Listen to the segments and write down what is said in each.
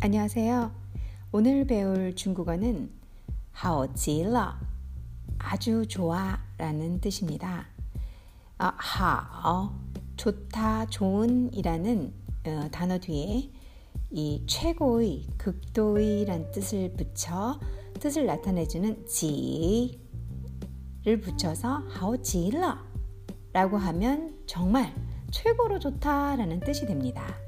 안녕하세요. 오늘 배울 중국어는 하오지러 아주 좋아라는 뜻입니다. 아, 하오 좋다 좋은이라는 어, 단어 뒤에 이 최고의 극도의란 뜻을 붙여 뜻을 나타내주는 지를 붙여서 하오지러 라고 하면 정말 최고로 좋다라는 뜻이 됩니다.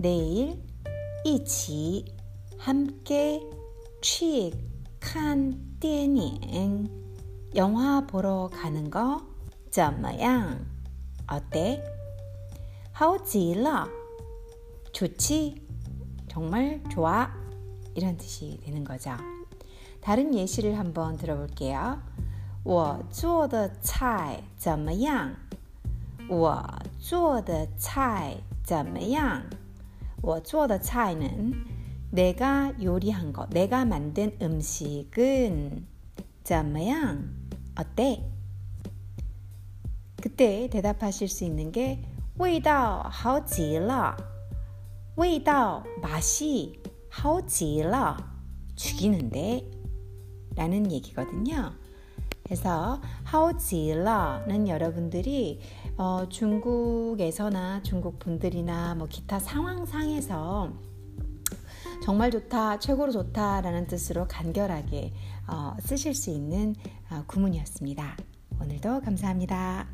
내일 一起 함께 去看电影 영화 보러 가는 거 怎么样? 어때? 好极了. 좋지? 정말 좋아? 이런 뜻이 되는 거죠. 다른 예시를 한번 들어볼게요. 我做的菜怎么样?我做的菜怎么样? 我做的菜는 내가 요리한 거, 내가 만든 음식은 怎么样? 어때? 그때 대답하실 수 있는 게 味道好极了.味道 맛이 好极了. 죽이는데 라는 얘기거든요. 그래서 하오지러는 여러분들이 어, 중국에서나 중국 분들이나 뭐 기타 상황상에서 정말 좋다, 최고로 좋다라는 뜻으로 간결하게 어, 쓰실 수 있는 어, 구문이었습니다. 오늘도 감사합니다.